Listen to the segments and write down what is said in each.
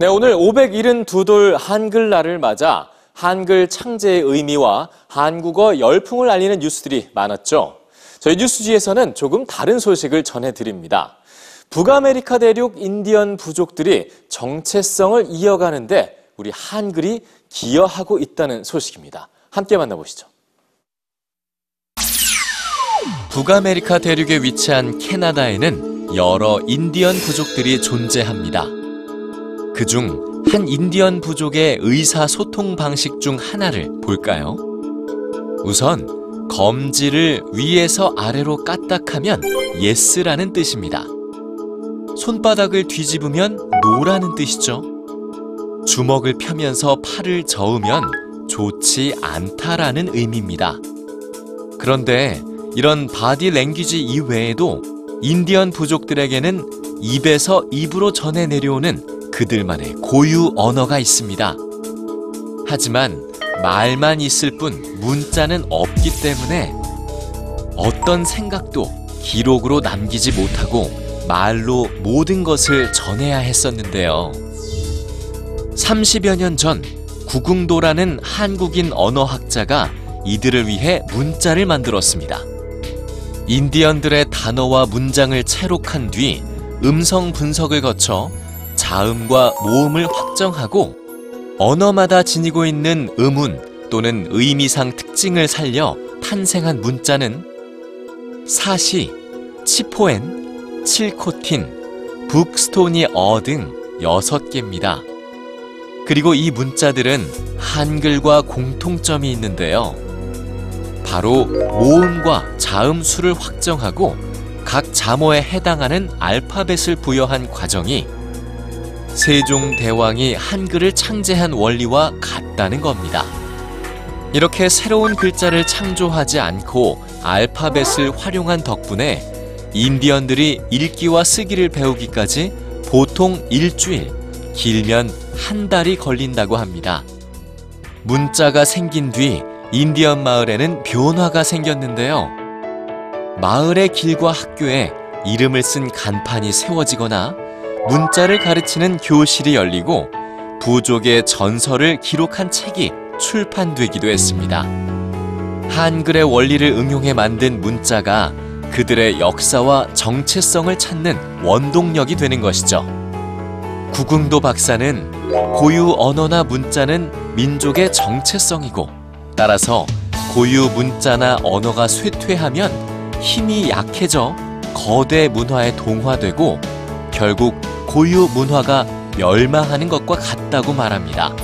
네, 오늘 572돌 한글날을 맞아 한글 창제의 의미와 한국어 열풍을 알리는 뉴스들이 많았죠. 저희 뉴스G에서는 조금 다른 소식을 전해드립니다. 북아메리카 대륙 인디언 부족들이 정체성을 이어가는데 우리 한글이 기여하고 있다는 소식입니다. 함께 만나보시죠. 북아메리카 대륙에 위치한 캐나다에는 여러 인디언 부족들이 존재합니다. 그중 한 인디언 부족의 의사소통 방식 중 하나를 볼까요? 우선 검지를 위에서 아래로 까딱하면 yes라는 뜻입니다. 손바닥을 뒤집으면 no라는 뜻이죠. 주먹을 펴면서 팔을 저으면 좋지 않다라는 의미입니다. 그런데 이런 바디 랭귀지 이외에도 인디언 부족들에게는 입에서 입으로 전해 내려오는 그들만의 고유 언어가 있습니다. 하지만 말만 있을 뿐 문자는 없기 때문에 어떤 생각도 기록으로 남기지 못하고 말로 모든 것을 전해야 했었는데요. 30여 년 전 구궁도라는 한국인 언어학자가 이들을 위해 문자를 만들었습니다. 인디언들의 단어와 문장을 채록한 뒤 음성 분석을 거쳐 자음과 모음을 확정하고 언어마다 지니고 있는 음운 또는 의미상 특징을 살려 탄생한 문자는 사시, 치포엔, 칠코틴, 북스토니 어 등 6개입니다. 그리고 이 문자들은 한글과 공통점이 있는데요. 바로 모음과 자음 수를 확정하고 각 자모에 해당하는 알파벳을 부여한 과정이 세종대왕이 한글을 창제한 원리와 같다는 겁니다. 이렇게 새로운 글자를 창조하지 않고 알파벳을 활용한 덕분에 인디언들이 읽기와 쓰기를 배우기까지 보통 일주일, 길면 한 달이 걸린다고 합니다. 문자가 생긴 뒤 인디언 마을에는 변화가 생겼는데요. 마을의 길과 학교에 이름을 쓴 간판이 세워지거나 문자를 가르치는 교실이 열리고 부족의 전설을 기록한 책이 출판되기도 했습니다. 한글의 원리를 응용해 만든 문자가 그들의 역사와 정체성을 찾는 원동력이 되는 것이죠. 구궁도 박사는 고유 언어나 문자는 민족의 정체성이고 따라서 고유 문자나 언어가 쇠퇴하면 힘이 약해져 거대 문화에 동화되고 결국 고유 문화가 멸망하는 것과 같다고 말합니다.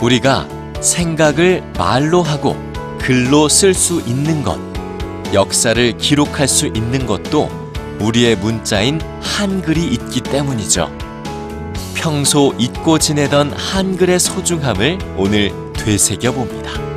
우리가 생각을 말로 하고 글로 쓸 수 있는 것, 역사를 기록할 수 있는 것도 우리의 문자인 한글이 있기 때문이죠. 평소 잊고 지내던 한글의 소중함을 오늘 되새겨 봅니다.